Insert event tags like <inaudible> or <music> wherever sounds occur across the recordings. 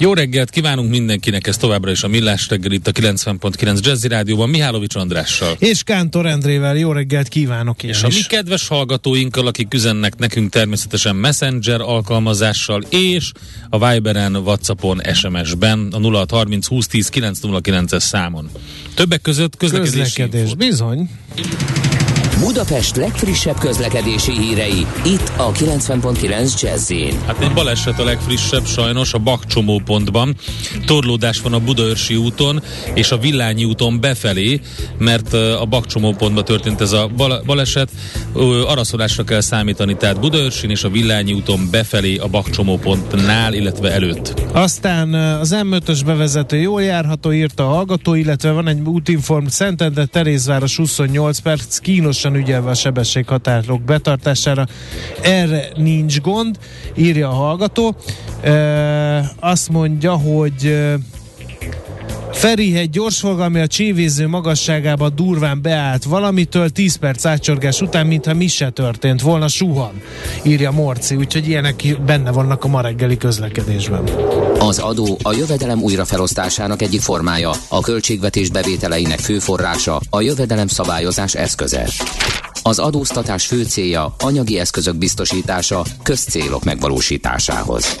Jó reggelt kívánunk mindenkinek, ez továbbra is a Millás reggel itt a 90.9 Jazzy Rádióban Mihálovics Andrással. És Kántor Endrével jó reggelt kívánok én És is. a mi kedves hallgatóinkkal, akik üzennek nekünk természetesen Messenger alkalmazással, és a Viberen, Whatsappon, SMS-ben a 0630 2010 909-es számon. Többek között Közlekedés, infót. bizony. Budapest legfrissebb közlekedési hírei, itt a 90.9 jazz Hát egy baleset a legfrissebb sajnos a Bak csomópontban. Torlódás van a Budaörsi úton és a Villányi úton befelé, mert a Bak csomópontban történt ez a bal- baleset. Araszolásra kell számítani, tehát Budaörsin és a Villányi úton befelé a Bak csomópontnál, illetve előtt. Aztán az M5-ös bevezető jól járható, írta a hallgató, illetve van egy útinform Szentendre, Terézváros 28 perc, kínosan ügyelve a sebességhatárok betartására. Erre nincs gond, írja a hallgató. Uh, azt mondja, hogy Ferihegy gyorsforgalmi a csévéző magasságába durván beállt valamitől 10 perc átcsorgás után, mintha mi se történt volna, suhan, írja Morci, úgyhogy ilyenek benne vannak a ma reggeli közlekedésben. Az adó a jövedelem újrafelosztásának egyik formája, a költségvetés bevételeinek fő forrása, a jövedelem szabályozás eszköze. Az adóztatás fő célja anyagi eszközök biztosítása közcélok megvalósításához.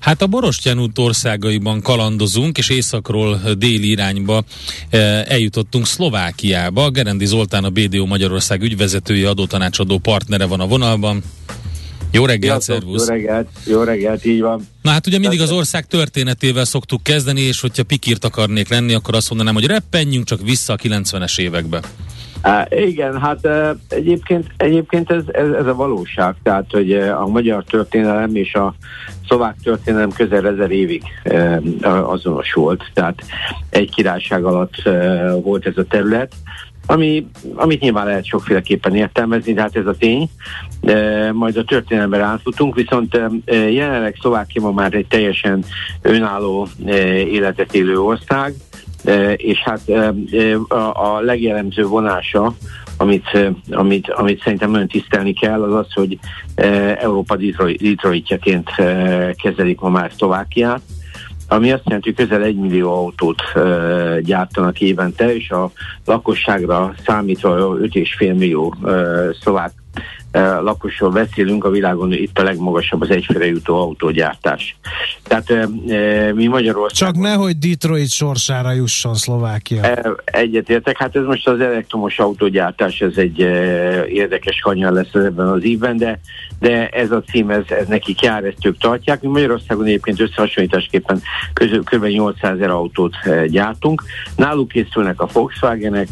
Hát a Borostyán út országaiban kalandozunk, és északról déli irányba eh, eljutottunk Szlovákiába. Gerendi Zoltán, a BDO Magyarország ügyvezetője, adótanácsadó partnere van a vonalban. Jó reggelt, Sziasztok, szervusz! Jó reggelt, jó reggelt, így van. Na hát ugye mindig az ország történetével szoktuk kezdeni, és hogyha pikírt akarnék lenni, akkor azt mondanám, hogy reppenjünk csak vissza a 90-es évekbe. Igen, hát egyébként, egyébként ez, ez, ez a valóság, tehát hogy a magyar történelem és a szlovák történelem közel ezer évig e, azonos volt, tehát egy királyság alatt volt ez a terület, ami, amit nyilván lehet sokféleképpen értelmezni, de hát ez a tény. E, majd a történelemben átfutunk, viszont e, jelenleg Szlovákia már egy teljesen önálló e, életet élő ország, és hát a, legjellemző vonása, amit, amit, amit szerintem nagyon tisztelni kell, az az, hogy Európa Detroit- Detroitjaként kezelik ma már Szlovákiát, ami azt jelenti, hogy közel egy millió autót e, gyártanak évente, és a lakosságra számítva 5,5 millió e, szlovák lakosról beszélünk, a világon itt a legmagasabb az egyfőre jutó autógyártás. Tehát e, e, mi Magyarországon... Csak nehogy Detroit sorsára jusson Szlovákia. Egyetértek, hát ez most az elektromos autógyártás, ez egy érdekes kanyar lesz ebben az évben, de, de ez a cím, ez, ez nekik jár, ezt ők tartják. Mi Magyarországon egyébként összehasonlításképpen közül kb. 800 ezer autót gyártunk. Náluk készülnek a Volkswagenek,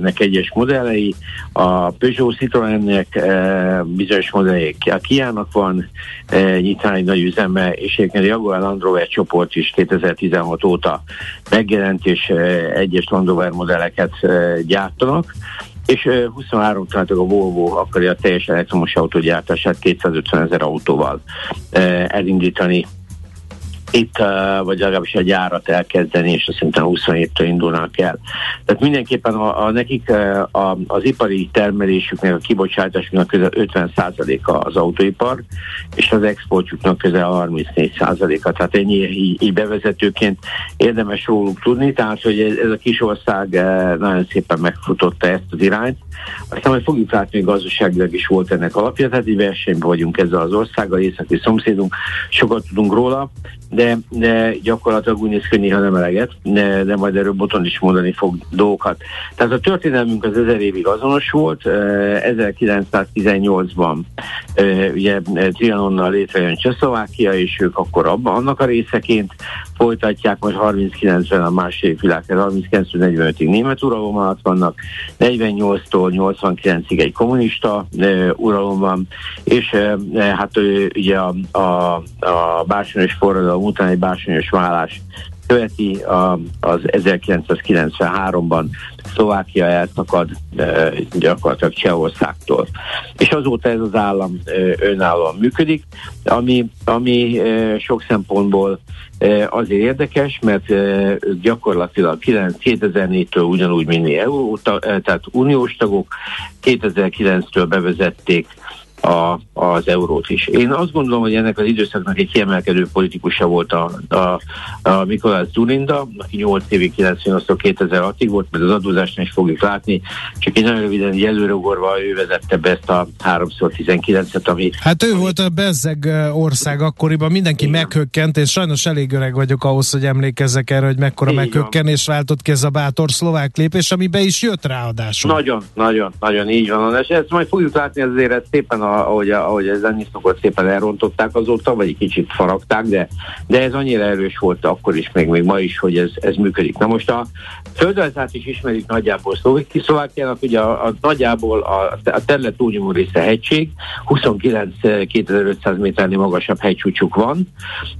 nek egyes modellei, a Peugeot Citroennek e, bizonyos modelljei, a Kia-nak van e, nyitán egy nagy üzeme, és egyébként a Jaguar Land Rover csoport is 2016 óta megjelent, és e, egyes Land Rover modelleket gyártanak. És e, 23 találtak a Volvo akarja a teljes elektromos autógyártását 250 ezer autóval elindítani itt, vagy legalábbis a gyárat elkezdeni, és hiszem 27-től indulnak el. Tehát mindenképpen a, a nekik a, az ipari termelésüknek, a kibocsátásuknak közel 50%-a az autóipar, és az exportjuknak közel 34%-a. Tehát ennyi így, bevezetőként érdemes róluk tudni, tehát hogy ez, ez a kis ország nagyon szépen megfutotta ezt az irányt. Aztán majd fogjuk látni, hogy gazdaságilag is volt ennek alapja, tehát egy versenyben vagyunk ezzel az országgal, északi szomszédunk, sokat tudunk róla, de de, gyakorlatilag úgy néz ki, néha nem eleget, de, de majd erről Boton is mondani fog dolgokat. Tehát a történelmünk az ezer évig azonos volt, 1918-ban ugye Trianonnal létrejön Csehszlovákia, és ők akkor abban, annak a részeként folytatják, majd 39-ben a második világháború, 39-45-ig német uralom alatt vannak, 48-tól 89-ig egy kommunista e, uralom van, és e, hát ugye a, a, a bársonyos forradalom után egy bársonyos vállás követi a, az 1993-ban Szlovákia elszakad gyakorlatilag Csehországtól. És azóta ez az állam önállóan működik, ami, ami sok szempontból azért érdekes, mert gyakorlatilag 2004-től ugyanúgy, mint mi EU, tehát uniós tagok, 2009-től bevezették a, az eurót is. Én azt gondolom, hogy ennek az időszaknak egy kiemelkedő politikusa volt a, a, a Mikolás Zurinda, aki 8 évig 98 2006-ig volt, mert az adózást is fogjuk látni, csak egy nagyon röviden egy előrugorva ő vezette be ezt a 3x19-et, ami... Hát ő ami... volt a bezzeg ország akkoriban, mindenki Igen. meghökkent, és sajnos elég öreg vagyok ahhoz, hogy emlékezzek erre, hogy mekkora meghökkenés váltott ki ez a bátor szlovák lépés, ami be is jött ráadásul. Nagyon, nagyon, nagyon így van, és ezt majd fogjuk látni azért ezt szépen a ahogy, ahogy ez lenni szokott, szépen elrontották azóta, vagy egy kicsit faragták, de, de ez annyira erős volt akkor is, meg még ma is, hogy ez, ez működik. Na most a földrajzát is ismerik nagyjából Szlovákiának, ugye a, a, nagyjából a, a terület túlnyomó része hegység, 29-2500 méternél magasabb hegycsúcsuk van.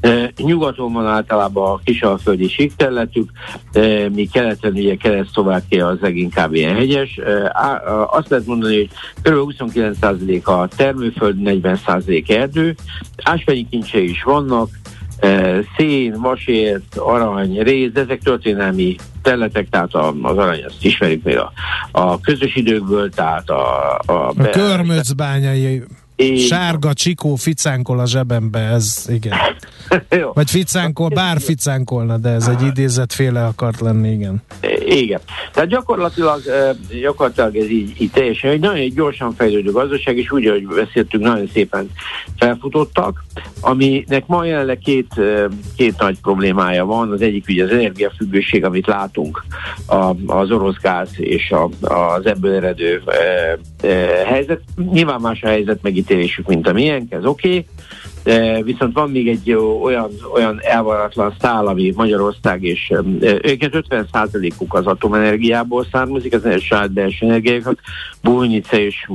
E, nyugaton van általában a kisalföldi síkterületük, e, mi keleten ugye kelet-szlovákia az leginkább ilyen hegyes. E, azt lehet mondani, hogy kb. 29% a termőföld, 40% erdő, ásványi kincsei is vannak, e, szén, vasért, arany, réz, ezek történelmi területek, tehát az arany, azt ismerjük még a, a közös időkből, tehát a... A, a, körmöcbányai én... Sárga csikó ficánkol a zsebembe, ez igen. <laughs> Vagy ficánkol, bár ficánkolna, de ez egy idézetféle akart lenni, igen. Igen. Tehát gyakorlatilag, gyakorlatilag ez így, így teljesen egy nagyon gyorsan fejlődő gazdaság, és úgy, ahogy beszéltünk, nagyon szépen felfutottak, aminek ma jelenleg két, két nagy problémája van. Az egyik ugye az energiafüggőség, amit látunk, a, az orosz gáz és a, az ebből eredő e, e, helyzet. Nyilván más a helyzet, megítélésük, mint a miénk, ez oké, okay. De viszont van még egy olyan, olyan elvaratlan szál, ami Magyarország, és őket 50%-uk az atomenergiából származik, az saját belső energiákat, Bújnice és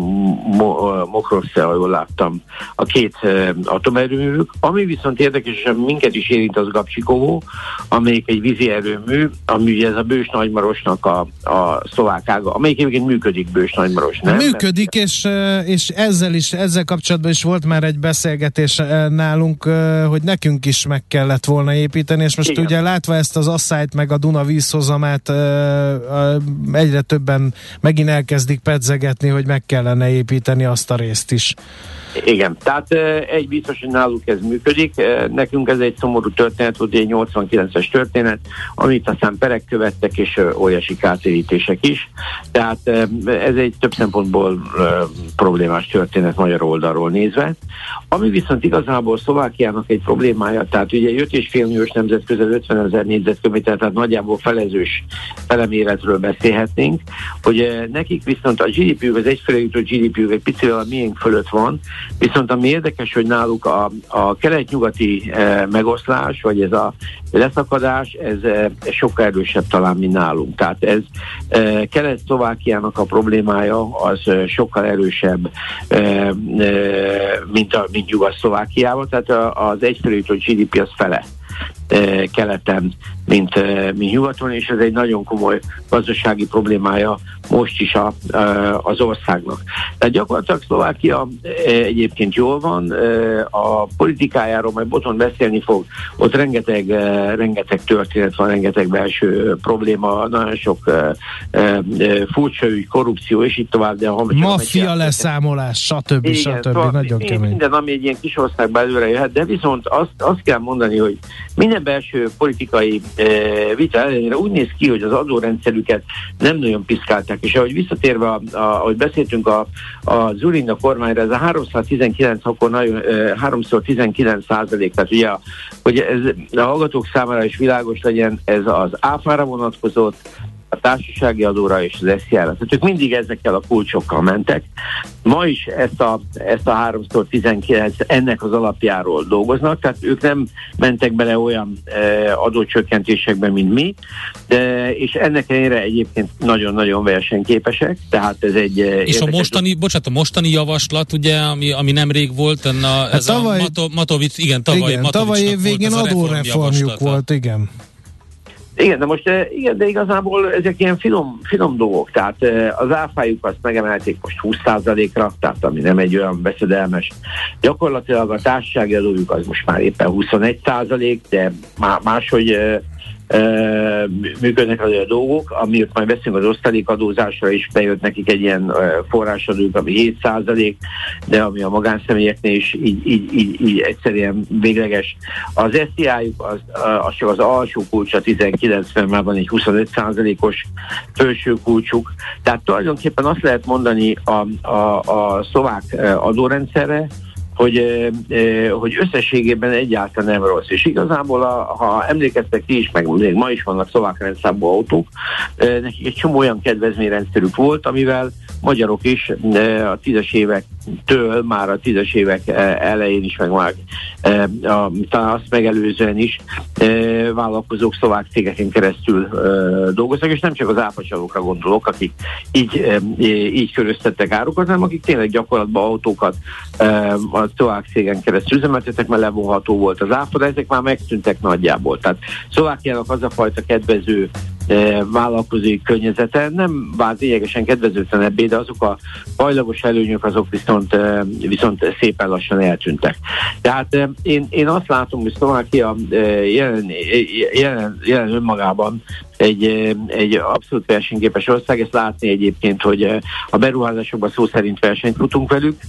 Mokrosze, ha jól láttam, a két atomerőművük. Ami viszont érdekes, és minket is érint az Gapsikovó, amelyik egy vízi erőmű, ami ugye ez a Bős Nagymarosnak a, a szlovák ága, amelyik egyébként működik Bős Nagymaros? Működik, és, és ezzel is, ezzel kapcsolatban is volt már egy beszélgetés nálunk, hogy nekünk is meg kellett volna építeni, és most Igen. ugye látva ezt az asszályt, meg a Duna vízhozamát egyre többen megint elkezdik pedzegetni, hogy meg kellene építeni azt a részt is. Igen, tehát egy biztos, hogy náluk ez működik. Nekünk ez egy szomorú történet volt, egy 89-es történet, amit aztán perek követtek, és óriási kártérítések is. Tehát ez egy több szempontból problémás történet magyar oldalról nézve. Ami viszont igazából Szlovákiának egy problémája, tehát ugye 5,5 milliós nemzet közel 50 ezer négyzetkilométer, tehát nagyjából felezős feleméretről beszélhetnénk, hogy nekik viszont a GDP-ük, az egyfelé jutó GDP-ük egy picivel a miénk fölött van, Viszont ami érdekes, hogy náluk a, a kelet-nyugati e, megoszlás, vagy ez a leszakadás, ez e, sokkal erősebb talán, mint nálunk. Tehát ez e, kelet-szlovákiának a problémája az e, sokkal erősebb, e, e, mint, a, mint nyugat-szlovákiában, tehát az egyfelé GDP az fele keleten, mint, mint nyugaton, és ez egy nagyon komoly gazdasági problémája most is a, az országnak. Tehát gyakorlatilag Szlovákia egyébként jól van, a politikájáról majd Boton beszélni fog, ott rengeteg, rengeteg történet van, rengeteg belső probléma, nagyon sok furcsa ügy, korrupció, és itt tovább. De ha Maffia leszámolás, stb. Igen, stb. Szóval nagyon kemény. Minden, ami egy ilyen kis országban előre jöhet, de viszont azt, azt kell mondani, hogy minden belső politikai vita ellenére úgy néz ki, hogy az adórendszerüket nem nagyon piszkálták, és ahogy visszatérve, a, a, ahogy beszéltünk a, a Zulinda kormányra, ez a 319, akkor nagyon, 319 százalék, tehát ugye, hogy ez a hallgatók számára is világos legyen, ez az áfára vonatkozott, a társasági adóra és az SZIA-ra. Tehát ők mindig ezekkel a kulcsokkal mentek. Ma is ezt a, ezt a 319 ennek az alapjáról dolgoznak, tehát ők nem mentek bele olyan e, adócsökkentésekbe, mint mi, de, és ennek ellenére egyébként nagyon-nagyon versenyképesek, tehát ez egy... E, és a mostani, dolog. bocsánat, a mostani javaslat, ugye, ami, ami nemrég volt, enna, hát ez tavaly, a Mato, Matovic, igen, tavaly, igen, tavaly év végén adóreformjuk volt, igen. Igen, de most eh, igen, de igazából ezek ilyen finom, finom dolgok, tehát eh, az áfájuk azt megemelték most 20%-ra, tehát ami nem egy olyan beszedelmes. Gyakorlatilag a társasági adójuk az most már éppen 21%, de máshogy eh, működnek az a dolgok, amiért majd beszélünk az osztalékadózásra is, bejött nekik egy ilyen forrásadók, ami 7 de ami a magánszemélyeknél is így, így, így, így egyszerűen végleges. Az SZI-juk az, az csak az alsó kulcsa 19 már van egy 25% os felső kulcsuk. Tehát tulajdonképpen azt lehet mondani a, a, a szlovák adórendszerre, hogy, hogy összességében egyáltalán nem rossz. És igazából, a, ha emlékeztek ti is, meg még ma is vannak szlovák rendszámú autók, nekik egy csomó olyan kedvezményrendszerük volt, amivel magyarok is a tízes évektől, már a tízes évek elején is, meg már talán azt megelőzően is vállalkozók szlovák cégeken keresztül dolgoztak, és nem csak az áfacsalókra gondolok, akik így, így köröztettek árukat, hanem akik tényleg gyakorlatban autókat a szlovák cégen keresztül üzemeltetek, mert levonható volt az áfa, de ezek már megszűntek nagyjából. Tehát Szlovákiának az a fajta kedvező vállalkozói környezete nem vált lényegesen kedvezőtlenebbé, de azok a hajlagos előnyök azok viszont, viszont szépen lassan eltűntek. Tehát én, én azt látom, hogy Szlovákia jelen, jelen, jelen önmagában egy, egy abszolút versenyképes ország. Ezt látni egyébként, hogy a beruházásokban szó szerint versenyt futunk velük.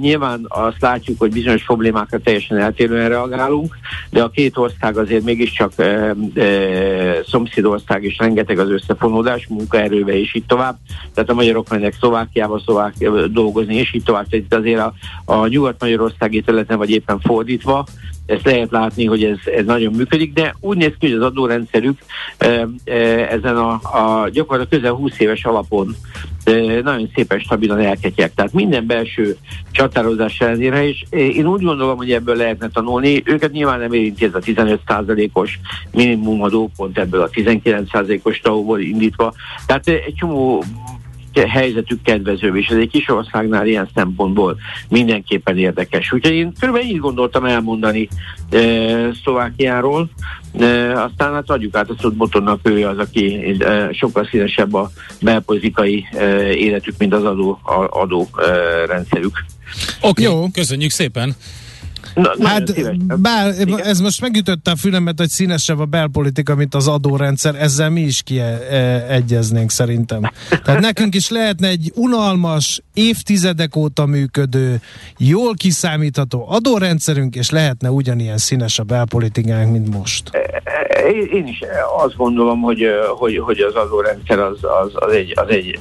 Nyilván azt látjuk, hogy bizonyos problémákra teljesen eltérően reagálunk, de a két ország azért mégiscsak szomszédország, és rengeteg az összefonódás, munkaerővel és így tovább. Tehát a magyarok mennek Szlovákiába, szlovák dolgozni, és így tovább. Tehát azért a, a nyugat-magyarországi területen, vagy éppen fordítva, ezt lehet látni, hogy ez, ez nagyon működik, de úgy néz ki, hogy az adórendszerük ezen a, a gyakorlatilag közel 20 éves alapon nagyon szépen stabilan elketyek. Tehát minden belső csatározás ellenére, és én úgy gondolom, hogy ebből lehetne tanulni. Őket nyilván nem érinti ez a 15%-os minimum adópont ebből a 19%-os tauból indítva. Tehát egy csomó helyzetük kedvezőbb, és ez egy kis országnál ilyen szempontból mindenképpen érdekes. Úgyhogy én körülbelül így gondoltam elmondani e, Szlovákiáról, e, aztán hát adjuk át a szót Botonnak, ő az, aki e, sokkal színesebb a belpolitikai e, életük, mint az adó, a, adó e, rendszerük. Oké, okay, köszönjük szépen! Na, hát bár, ez most megütötte a fülemet, hogy színesebb a belpolitika, mint az adórendszer, ezzel mi is kiegyeznénk szerintem. Tehát nekünk is lehetne egy unalmas, évtizedek óta működő, jól kiszámítható adórendszerünk, és lehetne ugyanilyen színes a belpolitikánk, mint most. Én is azt gondolom, hogy, hogy, hogy az adórendszer az, az, az, egy, az, egy,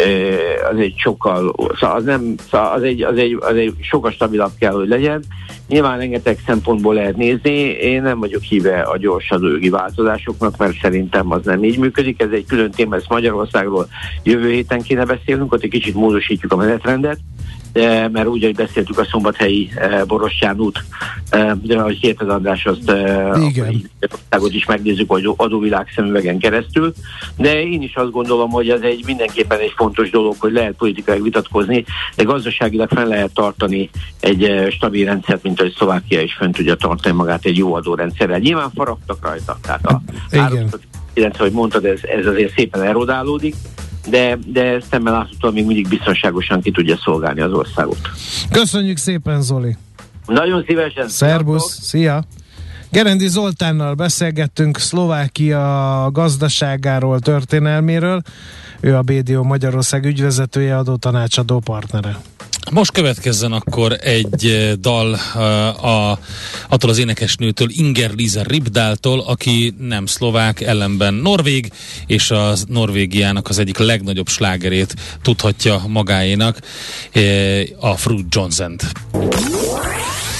az egy sokkal, szóval az, nem, szóval az, egy, az, egy, az egy sokkal stabilabb kell, hogy legyen. Nyilván rengeteg szempontból lehet nézni. Én nem vagyok híve a gyors adójogi változásoknak, mert szerintem az nem így működik. Ez egy külön téma, ezt Magyarországról jövő héten kéne beszélnünk, ott egy kicsit módosítjuk a menetrendet de, mert úgy, hogy beszéltük a szombathelyi e, Borostyán út, e, de ahogy Hirted András azt e, országot is megnézzük, hogy adóvilág szemüvegen keresztül, de én is azt gondolom, hogy ez egy mindenképpen egy fontos dolog, hogy lehet politikai vitatkozni, de gazdaságilag fenn lehet tartani egy e, stabil rendszert, mint ahogy Szlovákia is fent tudja tartani magát egy jó adórendszerrel. Nyilván faragtak rajta, tehát a Igen. 3, ahogy mondtad, ez, ez azért szépen erodálódik, de, de szemmel láthatóan még mindig biztonságosan ki tudja szolgálni az országot. Köszönjük szépen, Zoli! Nagyon szívesen! Szerbusz, szia! Gerendi Zoltánnal beszélgettünk Szlovákia gazdaságáról, történelméről. Ő a BDO Magyarország ügyvezetője, adó tanácsadó partnere. Most következzen akkor egy eh, dal uh, a, attól az énekesnőtől Inger Lisa Ribdáltól, aki nem szlovák, ellenben norvég, és a Norvégiának az egyik legnagyobb slágerét tudhatja magáénak, uh, a Fruit Johnson-t.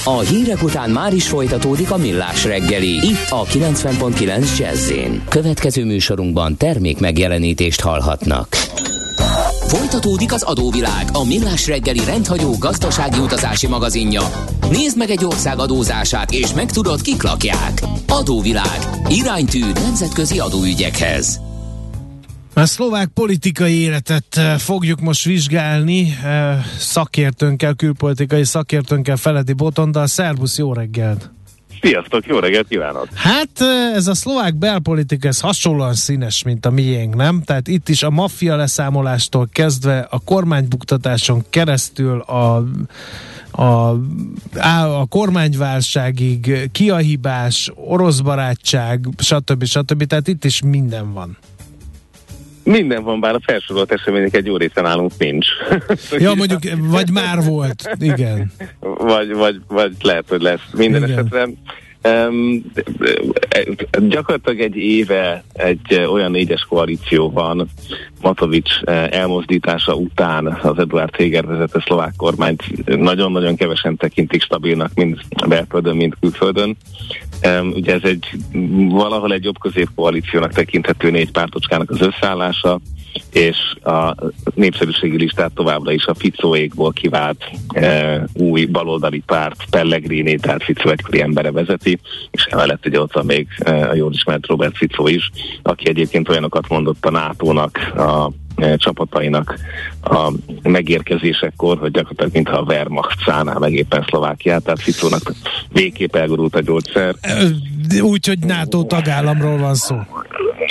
A hírek után már is folytatódik a millás reggeli, itt a 90.9 jazz Következő műsorunkban termék megjelenítést hallhatnak. Folytatódik az adóvilág, a millás reggeli rendhagyó gazdasági utazási magazinja. Nézd meg egy ország adózását, és megtudod, kik lakják. Adóvilág. Iránytű nemzetközi adóügyekhez. A szlovák politikai életet eh, fogjuk most vizsgálni eh, szakértőnkkel, külpolitikai szakértőnkkel, Feledi Botondal. Szervusz, jó reggelt! Sziasztok, jó reggelt kívánok! Hát ez a szlovák belpolitika, ez hasonlóan színes, mint a miénk, nem? Tehát itt is a maffia leszámolástól kezdve a kormánybuktatáson keresztül a a, a kormányválságig, kiahibás, orosz barátság, stb. stb. Tehát itt is minden van. Minden van, bár a felsorolt események egy jó része nálunk nincs. ja, mondjuk, vagy már volt, igen. vagy, vagy, vagy lehet, hogy lesz. Minden igen. esetre Um, gyakorlatilag egy éve egy olyan négyes koalíció van Matovics elmozdítása után az Eduard Heger vezette szlovák kormányt nagyon-nagyon kevesen tekintik stabilnak, mind belföldön, mind külföldön. Ugye ez egy valahol egy jobb középkoalíciónak tekinthető négy pártocskának az összeállása, és a népszerűségi listát továbbra is a Ficóékból kivált e, új baloldali párt Pellegrini, tehát Ficó egykori embere vezeti, és emellett ugye ott van még e, a jól ismert Robert Ficó is, aki egyébként olyanokat mondott a NATO-nak, a e, csapatainak a megérkezésekor, hogy gyakorlatilag mintha a Wehrmacht szállná meg éppen Szlovákiát, tehát Ficónak végképp elgurult a gyógyszer. Úgyhogy NATO tagállamról van szó.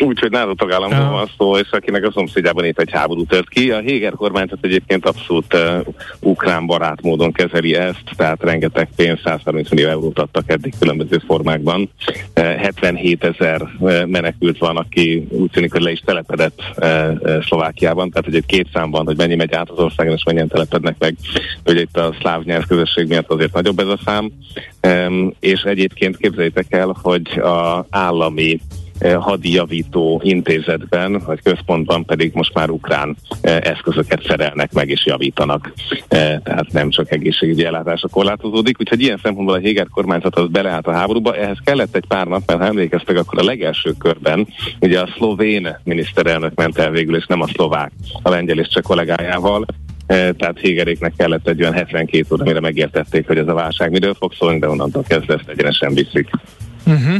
Úgy, hogy NATO tagállamról ja. van szó, és akinek a szomszédjában itt egy háború tört ki. A Héger kormányzat egyébként abszolút uh, ukrán barát módon kezeli ezt, tehát rengeteg pénz, 130 millió eurót adtak eddig különböző formákban. Uh, 77 ezer uh, menekült van, aki úgy tűnik, hogy le is telepedett uh, uh, Szlovákiában, tehát hogy egy két számban, hogy mennyi megy át az országon, és mennyien telepednek meg. Ugye itt a szláv nyelvközösség miatt azért nagyobb ez a szám. Um, és egyébként képzeljétek el, hogy a állami hadijavító intézetben, vagy központban pedig most már ukrán eh, eszközöket szerelnek meg és javítanak. Eh, tehát nem csak egészségügyi ellátásra korlátozódik. Úgyhogy ilyen szempontból a Héger kormányzat az beleállt a háborúba. Ehhez kellett egy pár nap, mert ha emlékeztek, akkor a legelső körben ugye a szlovén miniszterelnök ment el végül, és nem a szlovák, a lengyel és csak kollégájával, tehát Hégeréknek kellett egy olyan 72 óra, mire megértették, hogy ez a válság miről fog szólni, de onnantól kezdve ezt egyenesen viszik. Uh-huh.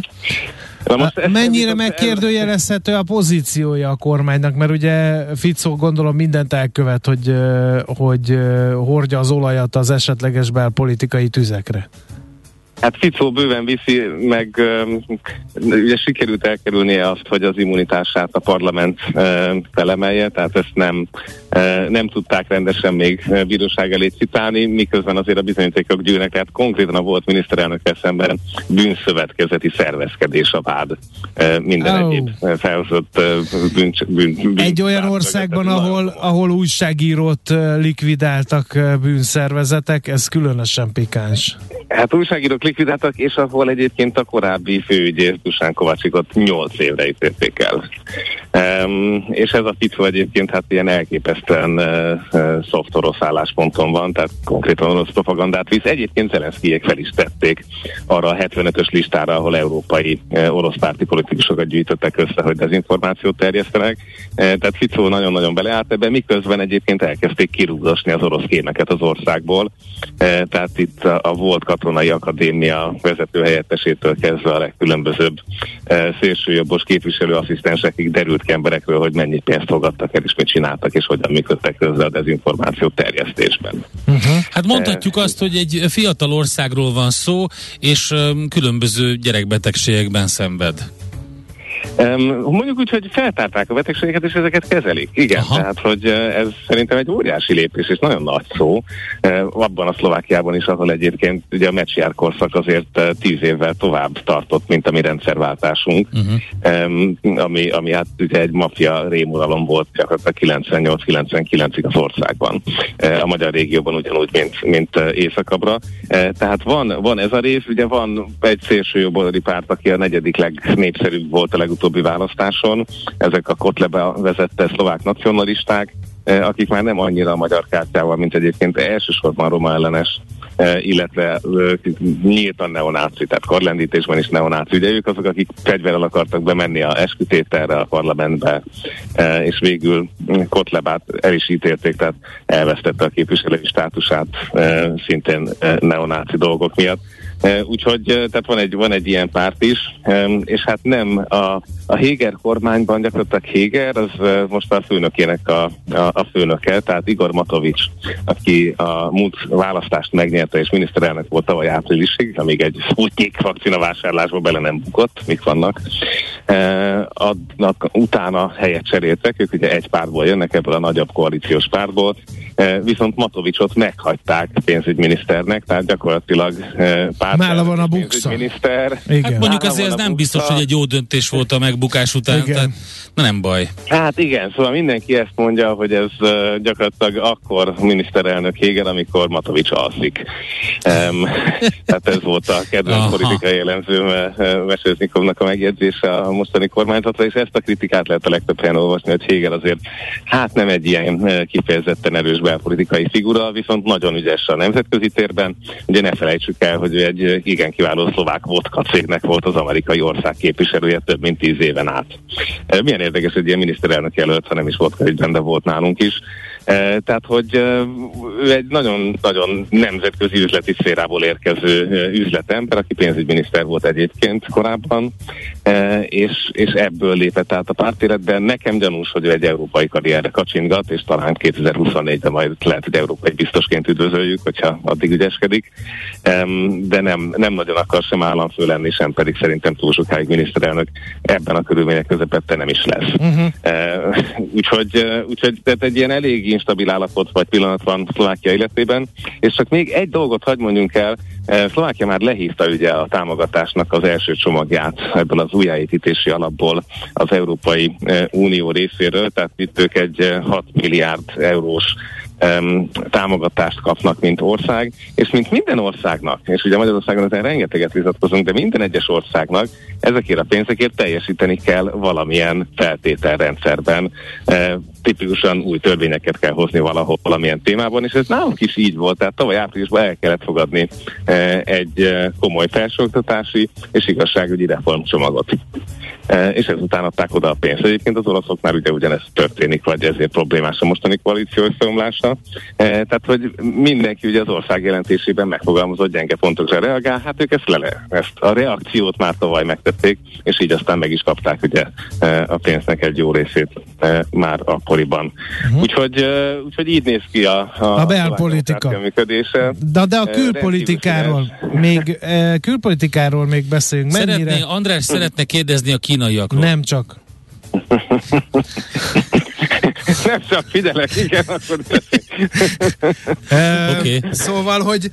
Na most Mennyire megkérdőjelezhető a pozíciója a kormánynak, mert ugye Ficó gondolom mindent elkövet, hogy, hogy hordja az olajat az esetleges belpolitikai tüzekre. Hát Ficó bőven viszi, meg ugye sikerült elkerülnie azt, hogy az immunitását a parlament felemelje, tehát ezt nem, nem tudták rendesen még bíróság elé citálni, miközben azért a bizonyítékok gyűlnek, tehát konkrétan a volt miniszterelnök szemben bűnszövetkezeti szervezkedés a vád. Minden oh. egyéb felhozott bűn, bűn, bűn, Egy olyan országban, ahol, ahol újságírót likvidáltak bűnszervezetek, ez különösen pikáns. Hát újságírók likvidáltak, és ahol egyébként a korábbi főügyész Dusán Kovacsikot 8 évre ítélték el. Um, és ez a Ficó egyébként hát ilyen elképesztően uh, uh, soft orosz állásponton van, tehát konkrétan orosz propagandát visz. Egyébként Zelenszkijék fel is tették arra a 75-ös listára, ahol európai uh, orosz párti politikusokat gyűjtöttek össze, hogy dezinformációt terjesztenek. Uh, tehát Ficó nagyon-nagyon beleállt ebbe, miközben egyébként elkezdték kirúgdosni az orosz kémeket az országból. Uh, tehát itt a, a volt katonai akadémia vezető helyettesétől kezdve a legkülönbözőbb uh, szélsőjobbos képviselőasszisztensekig derült ki emberekről, hogy mennyi pénzt fogadtak el, és mit csináltak, és hogyan működtek közre a dezinformáció terjesztésben. Uh-huh. Hát mondhatjuk azt, hogy egy fiatal országról van szó, és különböző gyerekbetegségekben szenved. Mondjuk úgy, hogy feltárták a betegségeket, és ezeket kezelik. Igen, Aha. tehát, hogy ez szerintem egy óriási lépés, és nagyon nagy szó. Abban a Szlovákiában is, ahol egyébként ugye a meccsjár korszak azért tíz évvel tovább tartott, mint a mi rendszerváltásunk, uh-huh. ami, ami hát ugye egy mafia rémuralom volt gyakorlatilag 98-99-ig az országban. A magyar régióban ugyanúgy, mint, mint északabbra. Tehát van, van ez a rész, ugye van egy szélső jobboldali párt, aki a negyedik legnépszerűbb volt a legutóbbi választáson. Ezek a Kotlebe vezette szlovák nacionalisták, akik már nem annyira a magyar kártyával, mint egyébként elsősorban roma ellenes illetve nyíltan neonáci, tehát karlendítésben is neonáci. Ugye ők azok, akik fegyverrel akartak bemenni a eskütételre a parlamentbe, és végül Kotlebát el is ítélték, tehát elvesztette a képviselői státusát szintén neonáci dolgok miatt. Úgyhogy tehát van egy, van egy ilyen párt is, és hát nem a, a Héger kormányban gyakorlatilag Héger, az most a főnökének a, a, a főnöke, tehát Igor Matovics, aki a múlt választást megnyerte, és miniszterelnök volt tavaly áprilisig, amíg egy Sputnik vakcina vásárlásba bele nem bukott, mik vannak. Adnak, utána helyet cseréltek, ők ugye egy pártból jönnek ebből a nagyobb koalíciós pártból, viszont Matovicsot meghagyták pénzügyminiszternek, tehát gyakorlatilag pár Nála van a buksa. Miniszter. Igen. Hát mondjuk azért ez nem biztos, hogy egy jó döntés volt a megbukás után, igen. tehát na nem baj. Hát igen, szóval mindenki ezt mondja, hogy ez uh, gyakorlatilag akkor miniszterelnök Héger, amikor Matovics alszik. Um, <laughs> tehát ez volt a kedvenc politikai jellemző Mesőznikovnak a megjegyzése a mostani kormányzatra, és ezt a kritikát lehet a legtöbb helyen olvasni, hogy Héger azért hát nem egy ilyen kifejezetten erős belpolitikai figura, viszont nagyon ügyes a nemzetközi térben. Ugye ne felejtsük el, hogy egy igen kiváló szlovák vodka cégnek volt az amerikai ország képviselője több mint tíz éven át. Milyen érdekes, hogy ilyen miniszterelnök jelölt, ha nem is vodka ügyben, de volt nálunk is. Tehát, hogy ő egy nagyon-nagyon nemzetközi üzleti szférából érkező üzletember, aki pénzügyminiszter volt egyébként korábban, és, és ebből lépett át a pártéletben. Nekem gyanús, hogy ő egy európai karrierre kacsingat, és talán 2024-ben majd lehet, hogy európai biztosként üdvözöljük, hogyha addig ügyeskedik, de nem, nem nagyon akar sem államfő lenni, sem pedig szerintem túl sokáig miniszterelnök ebben a körülmények közepette nem is lesz. Uh-huh. Úgyhogy, úgyhogy tehát egy ilyen elég instabil állapot vagy pillanat van Szlovákia életében. És csak még egy dolgot hagy mondjunk el, e, Szlovákia már lehívta ugye a támogatásnak az első csomagját ebből az újjáépítési alapból az Európai e, Unió részéről, tehát itt ők egy 6 e, milliárd eurós um, támogatást kapnak, mint ország, és mint minden országnak, és ugye Magyarországon ezen rengeteget vitatkozunk, de minden egyes országnak ezekért a pénzekért teljesíteni kell valamilyen feltételrendszerben. E, tipikusan új törvényeket kell hozni valahol valamilyen témában, és ez nálunk is így volt, tehát tavaly áprilisban el kellett fogadni e, egy e, komoly felsőoktatási és igazságügyi reformcsomagot. E, és ezután adták oda a pénzt. Egyébként az olaszoknál ugye ugyanez történik, vagy ezért problémás a mostani koalíció összeomlása. E, tehát, hogy mindenki ugye az ország jelentésében megfogalmazott gyenge pontokra reagál, hát ők ezt, le, ezt a reakciót már tavaly megtették, és így aztán meg is kapták ugye e, a pénznek egy jó részét már akkoriban. Uh-huh. Úgyhogy, úgyhogy így néz ki a, a, a belpolitika működése. De, de a külpolitikáról még, külpolitikáról még beszéljünk. Mennyire... Szeretné, András szeretne kérdezni a kínaiakról. Nem csak. <laughs> Nem csak figyelek, igen, akkor <laughs> okay. Szóval, hogy,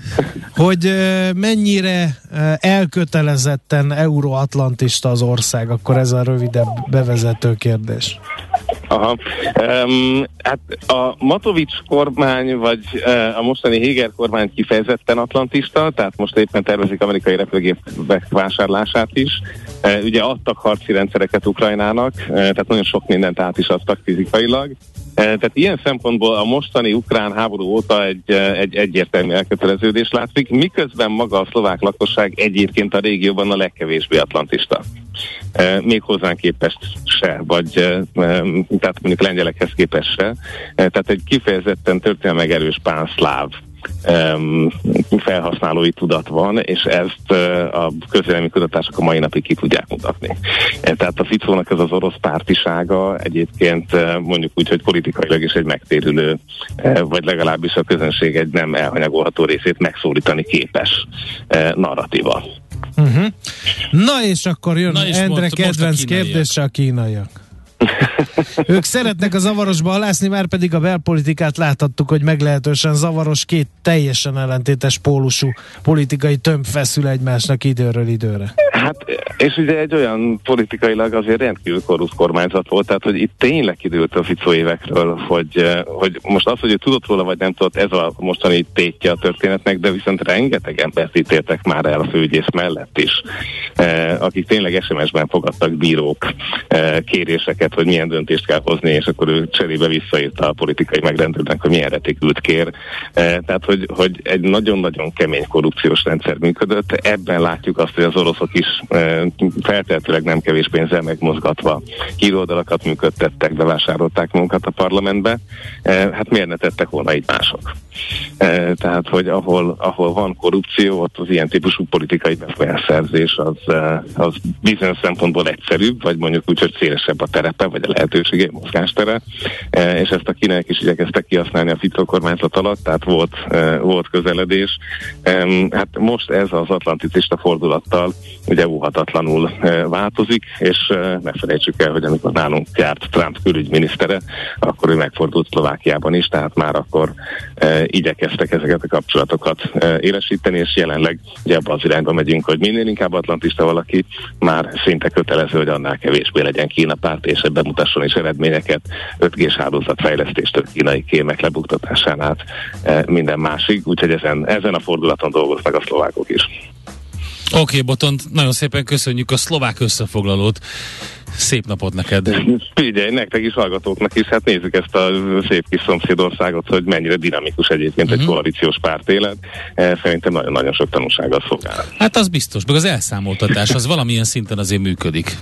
hogy mennyire elkötelezetten euroatlantista az ország, akkor ez a rövidebb bevezető kérdés. Aha. Um, hát a Matovics kormány, vagy uh, a mostani Héger kormány kifejezetten atlantista, tehát most éppen tervezik amerikai repülőgépek vásárlását is. Uh, ugye adtak harci rendszereket Ukrajnának, uh, tehát nagyon sok mindent át is adtak fizikailag. Tehát ilyen szempontból a mostani ukrán háború óta egy, egy egyértelmű elköteleződés látszik, miközben maga a szlovák lakosság egyébként a régióban a legkevésbé atlantista. Még hozzánk képest se, vagy tehát mondjuk lengyelekhez képest se. Tehát egy kifejezetten történelmi erős pánszláv um, felhasználói tudat van, és ezt uh, a közélemi kutatások a mai napig ki tudják mutatni. E, tehát a Ficónak ez az orosz pártisága egyébként uh, mondjuk úgy, hogy politikailag is egy megtérülő, uh, vagy legalábbis a közönség egy nem elhanyagolható részét megszólítani képes narratíva. Uh-huh. Na és akkor jön Na és Endre most, kedvenc most a kérdése a kínaiak. Ők szeretnek a zavarosba halászni, már pedig a belpolitikát láthattuk, hogy meglehetősen zavaros, két teljesen ellentétes pólusú politikai tömb feszül egymásnak időről időre. Hát, és ugye egy olyan politikailag azért rendkívül korrupt kormányzat volt, tehát hogy itt tényleg kidőlt a Ficó évekről, hogy, eh, hogy most az, hogy ő tudott róla, vagy nem tudott, ez a mostani tétje a történetnek, de viszont rengeteg embert ítéltek már el a főügyész mellett is, eh, akik tényleg SMS-ben fogadtak bírók eh, kéréseket, hogy milyen döntést kell hozni, és akkor ő cserébe visszaírta a politikai megrendelőnek, hogy milyen retikült kér. Tehát, hogy, hogy egy nagyon-nagyon kemény korrupciós rendszer működött. Ebben látjuk azt, hogy az oroszok is feltehetőleg nem kevés pénzzel megmozgatva híroldalakat működtettek, bevásárolták magukat a parlamentbe. Hát miért ne tettek volna így mások? Tehát, hogy ahol, ahol van korrupció, ott az ilyen típusú politikai befolyásszerzés az, az bizonyos szempontból egyszerűbb, vagy mondjuk úgy, hogy szélesebb a terepe, vagy a lehetősége, mozgástere, és ezt a kínaiak is igyekeztek kihasználni a Fico kormányzat alatt, tehát volt, volt közeledés. Hát most ez az atlanticista fordulattal ugye óhatatlanul változik, és ne felejtsük el, hogy amikor nálunk járt Trump külügyminisztere, akkor ő megfordult Szlovákiában is, tehát már akkor igyekeztek ezeket a kapcsolatokat élesíteni, és jelenleg ugye abban az irányba megyünk, hogy minél inkább atlantista valaki, már szinte kötelező, hogy annál kevésbé legyen Kína párt, és ebben mutasson is eredményeket 5G-s hálózatfejlesztéstől kínai kémek lebuktatásán át minden másig, úgyhogy ezen, ezen a fordulaton dolgoznak a szlovákok is. Oké, okay, Botont, nagyon szépen köszönjük a szlovák összefoglalót. Szép napot neked! Figyelj, nektek is, hallgatóknak is, hát nézzük ezt a szép kis szomszédországot, hogy mennyire dinamikus egyébként uh-huh. egy mhm. koalíciós párt élet. E, szerintem nagyon-nagyon sok tanulsággal szolgál. Hát az biztos, meg az elszámoltatás az valamilyen szinten azért működik.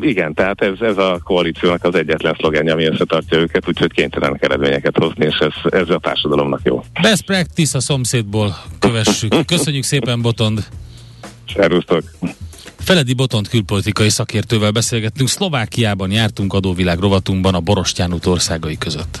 Igen, tehát ez, ez a koalíciónak az egyetlen szlogenje, ami összetartja őket, úgyhogy kénytelenek eredményeket hozni, és ez, ez a társadalomnak jó. Best practice a szomszédból kövessük. <laughs> Köszönjük szépen, Botond! Szervusztok! Feledi Botont külpolitikai szakértővel beszélgettünk, Szlovákiában jártunk adóvilág rovatunkban a Borostyán út országai között.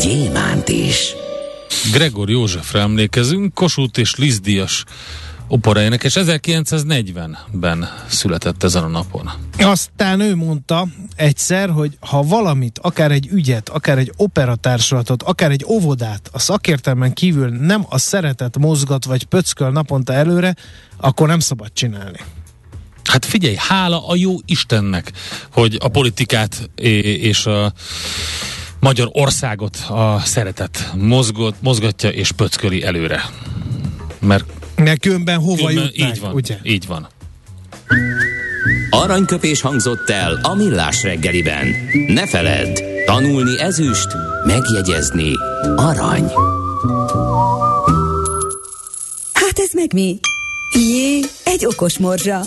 gyémánt is. Gregor Józsefre emlékezünk, Kossuth és Lizdíjas operaénekes 1940-ben született ezen a napon. Aztán ő mondta egyszer, hogy ha valamit, akár egy ügyet, akár egy operatársulatot, akár egy óvodát a szakértelmen kívül nem a szeretet mozgat vagy pöcköl naponta előre, akkor nem szabad csinálni. Hát figyelj, hála a jó Istennek, hogy a politikát és a magyar országot a szeretet mozgot, mozgatja és pöcköli előre. Mert Nekülönben hova különben jutnánk, Így van, ugye? így van. Aranyköpés hangzott el a millás reggeliben. Ne feledd, tanulni ezüst, megjegyezni arany. Hát ez meg mi? Jé, egy okos morzsa.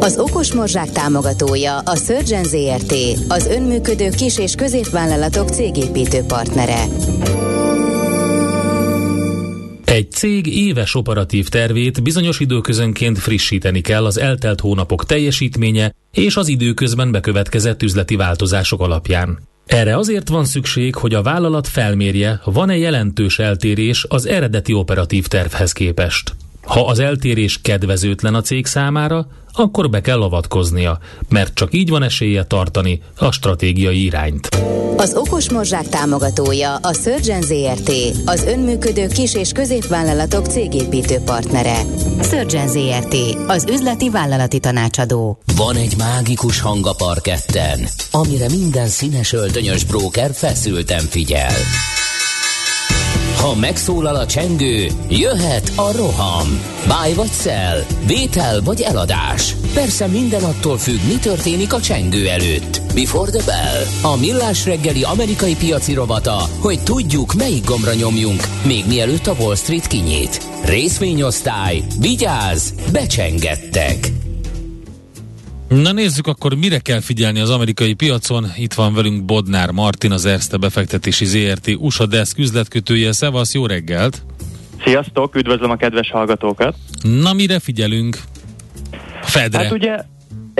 Az Okos Morzsák támogatója a Surgeon ZRT, az önműködő kis- és középvállalatok cégépítő partnere. Egy cég éves operatív tervét bizonyos időközönként frissíteni kell az eltelt hónapok teljesítménye és az időközben bekövetkezett üzleti változások alapján. Erre azért van szükség, hogy a vállalat felmérje, van-e jelentős eltérés az eredeti operatív tervhez képest. Ha az eltérés kedvezőtlen a cég számára, akkor be kell avatkoznia, mert csak így van esélye tartani a stratégiai irányt. Az Okos Morzsák támogatója a Surgeon ZRT, az önműködő kis- és középvállalatok cégépítő partnere. Surgeon ZRT, az üzleti vállalati tanácsadó. Van egy mágikus hang a parketten, amire minden színes öltönyös bróker feszülten figyel. Ha megszólal a csengő, jöhet a roham. Báj vagy szel, vétel vagy eladás. Persze minden attól függ, mi történik a csengő előtt. Before the Bell. A millás reggeli amerikai piaci rovata, hogy tudjuk, melyik gombra nyomjunk, még mielőtt a Wall Street kinyit. Részvényosztály. Vigyáz! Becsengettek! Na nézzük akkor, mire kell figyelni az amerikai piacon. Itt van velünk Bodnár Martin, az Erste befektetési ZRT USA Desk üzletkötője. Szevasz, jó reggelt! Sziasztok, üdvözlöm a kedves hallgatókat! Na, mire figyelünk? Fedre. Hát ugye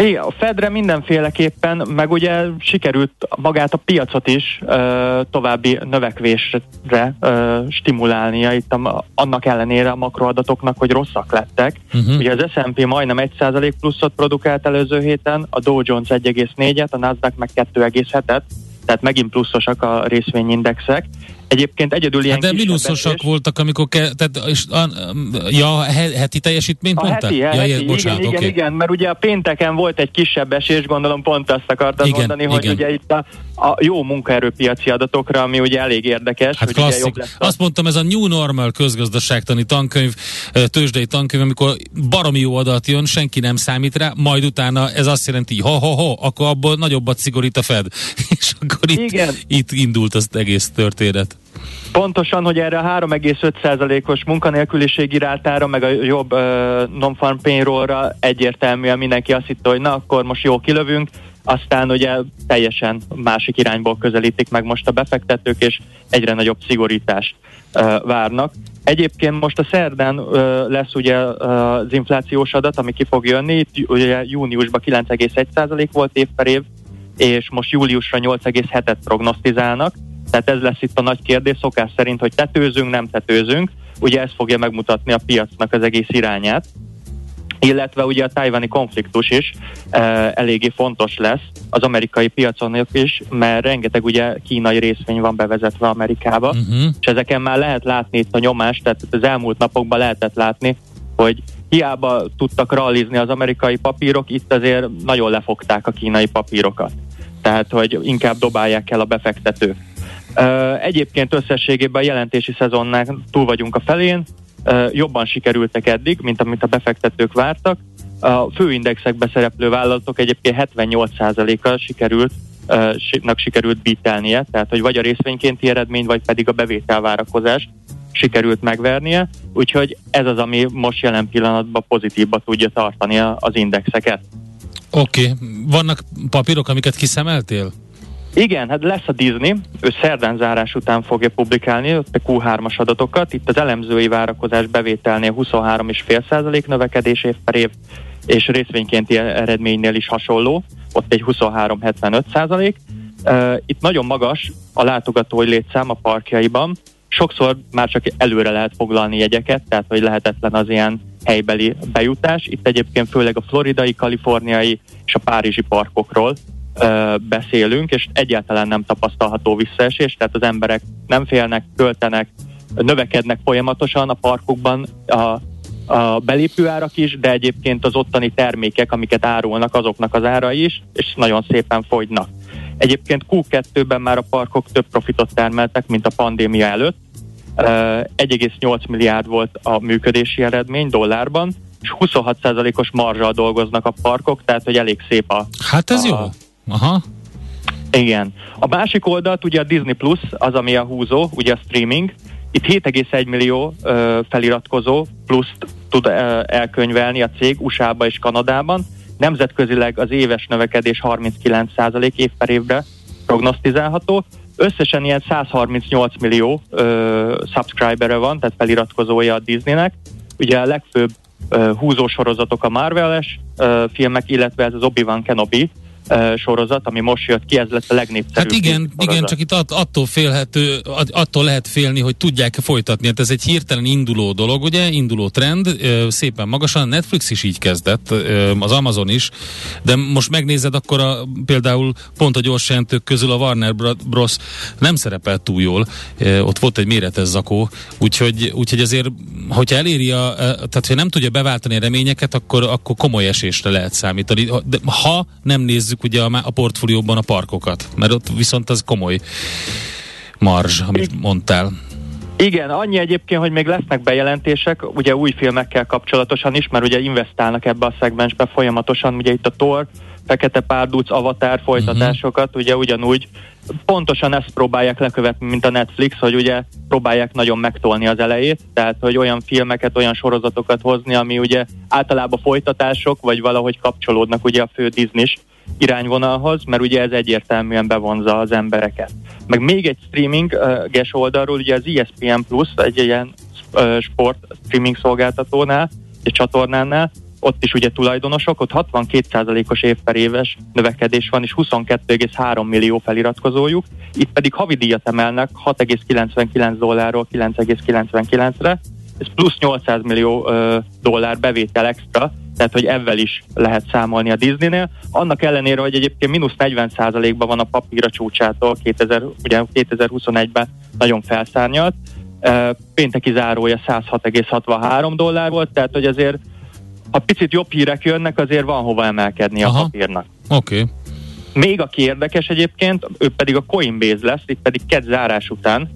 igen, a Fedre mindenféleképpen, meg ugye sikerült magát a piacot is ö, további növekvésre ö, stimulálnia, itt a, annak ellenére a makroadatoknak, hogy rosszak lettek. Uh-huh. Ugye az S&P majdnem 1% pluszot produkált előző héten, a Dow Jones 1,4-et, a Nasdaq meg 2,7-et, tehát megint pluszosak a részvényindexek. Egyébként egyedül ilyen hát De mínuszosak voltak, amikor ke, tehát, és, a, ja, heti teljesítményt a mondtál? Heti, ja, heti, bocsánat, igen, okay. igen, igen, mert ugye a pénteken volt egy kisebb esés, gondolom pont azt akartad igen, mondani, igen. hogy ugye itt a, a jó munkaerőpiaci adatokra, ami ugye elég érdekes. Hát hogy klasszik. Ugye lesz a... Azt mondtam, ez a New Normal közgazdaságtani tankönyv, tőzsdei tankönyv, amikor baromi jó adat jön, senki nem számít rá, majd utána ez azt jelenti, ha ha ha, akkor abból nagyobbat szigorít a Fed. <laughs> És akkor itt, Igen. itt indult az egész történet. Pontosan, hogy erre a 3,5%-os munkanélküliségi rátára, meg a jobb uh, non-farm payrollra egyértelműen mindenki azt hitte, hogy na, akkor most jó kilövünk, aztán ugye teljesen másik irányból közelítik meg most a befektetők, és egyre nagyobb szigorítást uh, várnak. Egyébként most a szerdán uh, lesz ugye uh, az inflációs adat, ami ki fog jönni, itt ugye júniusban 9,1% volt év per év, és most júliusra 8,7-et prognosztizálnak, tehát ez lesz itt a nagy kérdés, szokás szerint, hogy tetőzünk, nem tetőzünk. Ugye ez fogja megmutatni a piacnak az egész irányát illetve ugye a tájvani konfliktus is e, eléggé fontos lesz az amerikai piacon is, mert rengeteg ugye kínai részvény van bevezetve Amerikába, uh-huh. és ezeken már lehet látni itt a nyomást, tehát az elmúlt napokban lehetett látni, hogy hiába tudtak rallizni az amerikai papírok, itt azért nagyon lefogták a kínai papírokat. Tehát, hogy inkább dobálják el a befektetők. Egyébként összességében a jelentési szezonnál túl vagyunk a felén, jobban sikerültek eddig, mint amit a befektetők vártak. A főindexekbe szereplő vállalatok egyébként 78%-a sikerült nak sikerült bítelnie, tehát hogy vagy a részvénykénti eredmény, vagy pedig a bevételvárakozás sikerült megvernie, úgyhogy ez az, ami most jelen pillanatban pozitívba tudja tartani az indexeket. Oké, okay. vannak papírok, amiket kiszemeltél? Igen, hát lesz a Disney, ő szerdán zárás után fogja publikálni a Q3-as adatokat. Itt az elemzői várakozás bevételnél 23,5% növekedés év per év, és részvénykénti eredménynél is hasonló, ott egy 23-75%. Itt nagyon magas a látogatói létszám a parkjaiban, sokszor már csak előre lehet foglalni jegyeket, tehát hogy lehetetlen az ilyen helybeli bejutás. Itt egyébként főleg a floridai, kaliforniai és a párizsi parkokról beszélünk, és egyáltalán nem tapasztalható visszaesés, tehát az emberek nem félnek, költenek, növekednek folyamatosan a parkokban a, a belépőárak is, de egyébként az ottani termékek, amiket árulnak, azoknak az árai is, és nagyon szépen fogynak. Egyébként Q2-ben már a parkok több profitot termeltek, mint a pandémia előtt. 1,8 milliárd volt a működési eredmény dollárban, és 26%-os marzsal dolgoznak a parkok, tehát hogy elég szép a... Hát ez a, jó. Aha. Igen. A másik oldalt ugye a Disney Plus, az ami a húzó, ugye a streaming. Itt 7,1 millió ö, feliratkozó pluszt tud ö, elkönyvelni a cég USA-ba és Kanadában. Nemzetközileg az éves növekedés 39% év per évre prognosztizálható. Összesen ilyen 138 millió ö, subscribere van, tehát feliratkozója a Disneynek. Ugye a legfőbb ö, húzósorozatok a Marvel-es ö, filmek, illetve ez az Obi-Wan Kenobi, sorozat, ami most jött ki, ez lett a legnépszerűbb. Hát igen, igen csak itt att, attól félhető, attól lehet félni, hogy tudják folytatni. Hát ez egy hirtelen induló dolog, ugye, induló trend, szépen magasan. Netflix is így kezdett, az Amazon is, de most megnézed, akkor a, például pont a gyors jelentők közül a Warner Bros. nem szerepelt túl jól. Ott volt egy méretes zakó, úgyhogy, úgyhogy azért, hogyha eléri a, tehát ha nem tudja beváltani a reményeket, akkor, akkor komoly esésre lehet számítani. De ha nem nézzük nézzük ugye a, a portfólióban a parkokat, mert ott viszont az komoly marzs, amit mondtál. Igen, annyi egyébként, hogy még lesznek bejelentések, ugye új filmekkel kapcsolatosan is, mert ugye investálnak ebbe a szegmensbe folyamatosan, ugye itt a Thor, Fekete Párduc, Avatar folytatásokat, uh-huh. ugye ugyanúgy pontosan ezt próbálják lekövetni, mint a Netflix, hogy ugye próbálják nagyon megtolni az elejét, tehát hogy olyan filmeket, olyan sorozatokat hozni, ami ugye általában folytatások, vagy valahogy kapcsolódnak ugye a fő disney irányvonalhoz, mert ugye ez egyértelműen bevonza az embereket. Meg még egy streaming-ges oldalról, ugye az ESPN Plus, egy ilyen sport streaming szolgáltatónál, egy csatornánál, ott is ugye tulajdonosok, ott 62%-os év éves növekedés van, és 22,3 millió feliratkozójuk, itt pedig havidíjat emelnek 6,99 dollárról 9,99-re, ez plusz 800 millió ö, dollár bevétel extra, tehát hogy ebben is lehet számolni a Disneynél. Annak ellenére, hogy egyébként mínusz 40%-ban van a papír a csúcsától, 2000, ugye 2021-ben nagyon felszárnyalt, pénteki zárója 106,63 dollár volt, tehát hogy azért ha picit jobb hírek jönnek, azért van hova emelkedni Aha. a papírnak. Oké. Okay. Még aki érdekes egyébként, ő pedig a Coinbase lesz, itt pedig kedd zárás után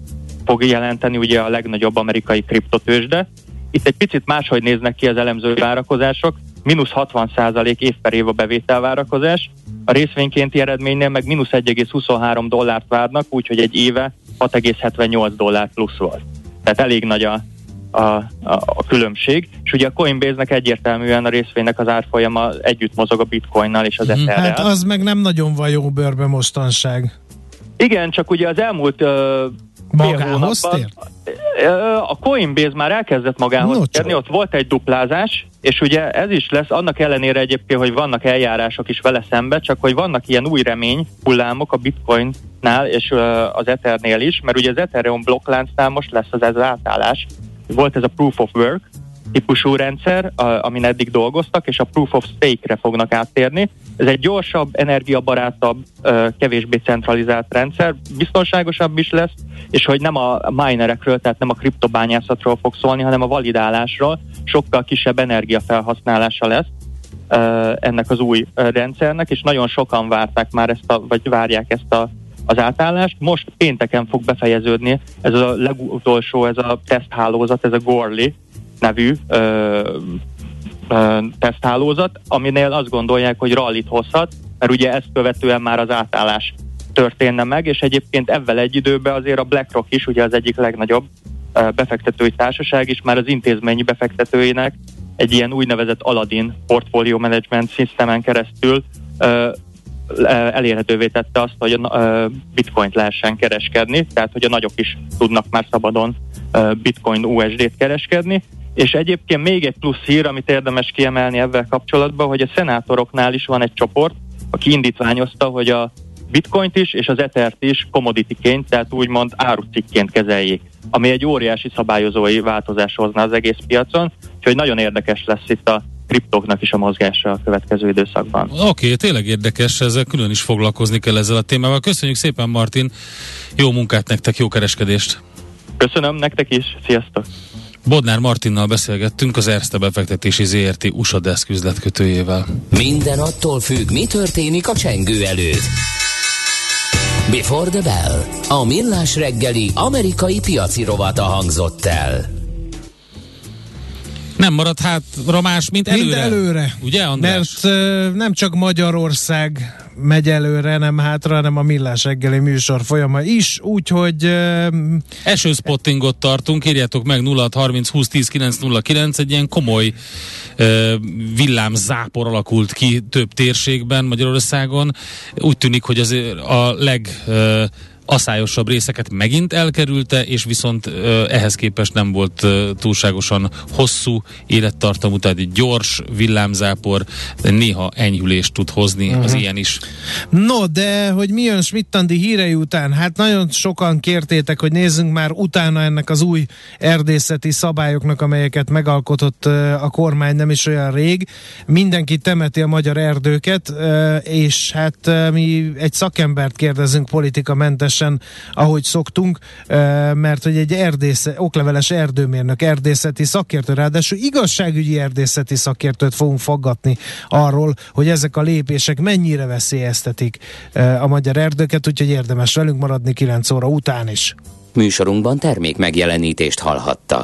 fog jelenteni ugye a legnagyobb amerikai kriptotősde. Itt egy picit máshogy néznek ki az elemző várakozások, mínusz 60% év per év a bevételvárakozás, a részvénykénti eredménynél meg mínusz 1,23 dollárt várnak, úgyhogy egy éve 6,78 dollár plusz volt. Tehát elég nagy a, a, a, a különbség, és ugye a Coinbase-nek egyértelműen a részvénynek az árfolyama együtt mozog a bitcoinnal és az hmm, Etherrel. Hát az meg nem nagyon van jó bőrbe mostanság. Igen, csak ugye az elmúlt uh, Magához tér? A Coinbase már elkezdett magához no, térni, ott volt egy duplázás, és ugye ez is lesz, annak ellenére egyébként, hogy vannak eljárások is vele szembe, csak hogy vannak ilyen új remény hullámok a Bitcoinnál és az Ethernél is, mert ugye az Ethereum blokkláncnál most lesz az ez átállás. Volt ez a Proof of Work, típusú rendszer, amin eddig dolgoztak, és a Proof of Stake-re fognak áttérni. Ez egy gyorsabb, energiabarátabb, kevésbé centralizált rendszer, biztonságosabb is lesz, és hogy nem a minerekről, tehát nem a kriptobányászatról fog szólni, hanem a validálásról, sokkal kisebb energiafelhasználása lesz ennek az új rendszernek, és nagyon sokan várták már ezt a, vagy várják ezt a az átállást. Most pénteken fog befejeződni ez a legutolsó, ez a teszthálózat, ez a Gorley, nevű ö, ö, teszthálózat, aminél azt gondolják, hogy rallit hozhat, mert ugye ezt követően már az átállás történne meg, és egyébként ebben egy időben azért a BlackRock is, ugye az egyik legnagyobb befektetői társaság is már az intézményi befektetőinek egy ilyen úgynevezett Aladdin portfolio management szisztemen keresztül ö, elérhetővé tette azt, hogy a bitcoint lehessen kereskedni, tehát hogy a nagyok is tudnak már szabadon bitcoin USD-t kereskedni, és egyébként még egy plusz hír, amit érdemes kiemelni ebben kapcsolatban, hogy a szenátoroknál is van egy csoport, aki indítványozta, hogy a bitcoint is és az ethert is commodityként, tehát úgymond árucikként kezeljék, ami egy óriási szabályozói változás hozna az egész piacon, úgyhogy nagyon érdekes lesz itt a kriptoknak is a mozgása a következő időszakban. Oké, okay, tényleg érdekes, ezzel külön is foglalkozni kell ezzel a témával. Köszönjük szépen Martin, jó munkát nektek, jó kereskedést! Köszönöm nektek is, sziasztok! Bodnár Martinnal beszélgettünk az Erste befektetési ZRT USA Desk üzletkötőjével. Minden attól függ, mi történik a csengő előtt. Before the Bell. A millás reggeli amerikai piaci rovata hangzott el. Nem marad hátra más, mint előre. Mint előre. Ugye, András? Mert uh, nem csak Magyarország megy előre, nem hátra, hanem a Millás reggeli műsor folyama is, úgyhogy... Uh, Esőspottingot tartunk, írjátok meg 0630 20 10 909, egy ilyen komoly uh, villámzápor alakult ki több térségben Magyarországon. Úgy tűnik, hogy az a leg... Uh, aszályosabb részeket megint elkerülte, és viszont ehhez képest nem volt túlságosan hosszú élettartamú, tehát egy gyors villámzápor, néha enyhülést tud hozni uh-huh. az mhm. ilyen is. No, de hogy mi jön Smittandi hírei után? Hát nagyon sokan kértétek, hogy nézzünk már utána ennek az új erdészeti szabályoknak, amelyeket megalkotott a kormány nem is olyan rég. Mindenki temeti a magyar erdőket, és hát mi egy szakembert kérdezünk politikamentes természetesen, ahogy szoktunk, mert hogy egy erdésze, okleveles erdőmérnök, erdészeti szakértő, ráadásul igazságügyi erdészeti szakértőt fogunk faggatni arról, hogy ezek a lépések mennyire veszélyeztetik a magyar erdőket, úgyhogy érdemes velünk maradni 9 óra után is. Műsorunkban termék megjelenítést hallhattak.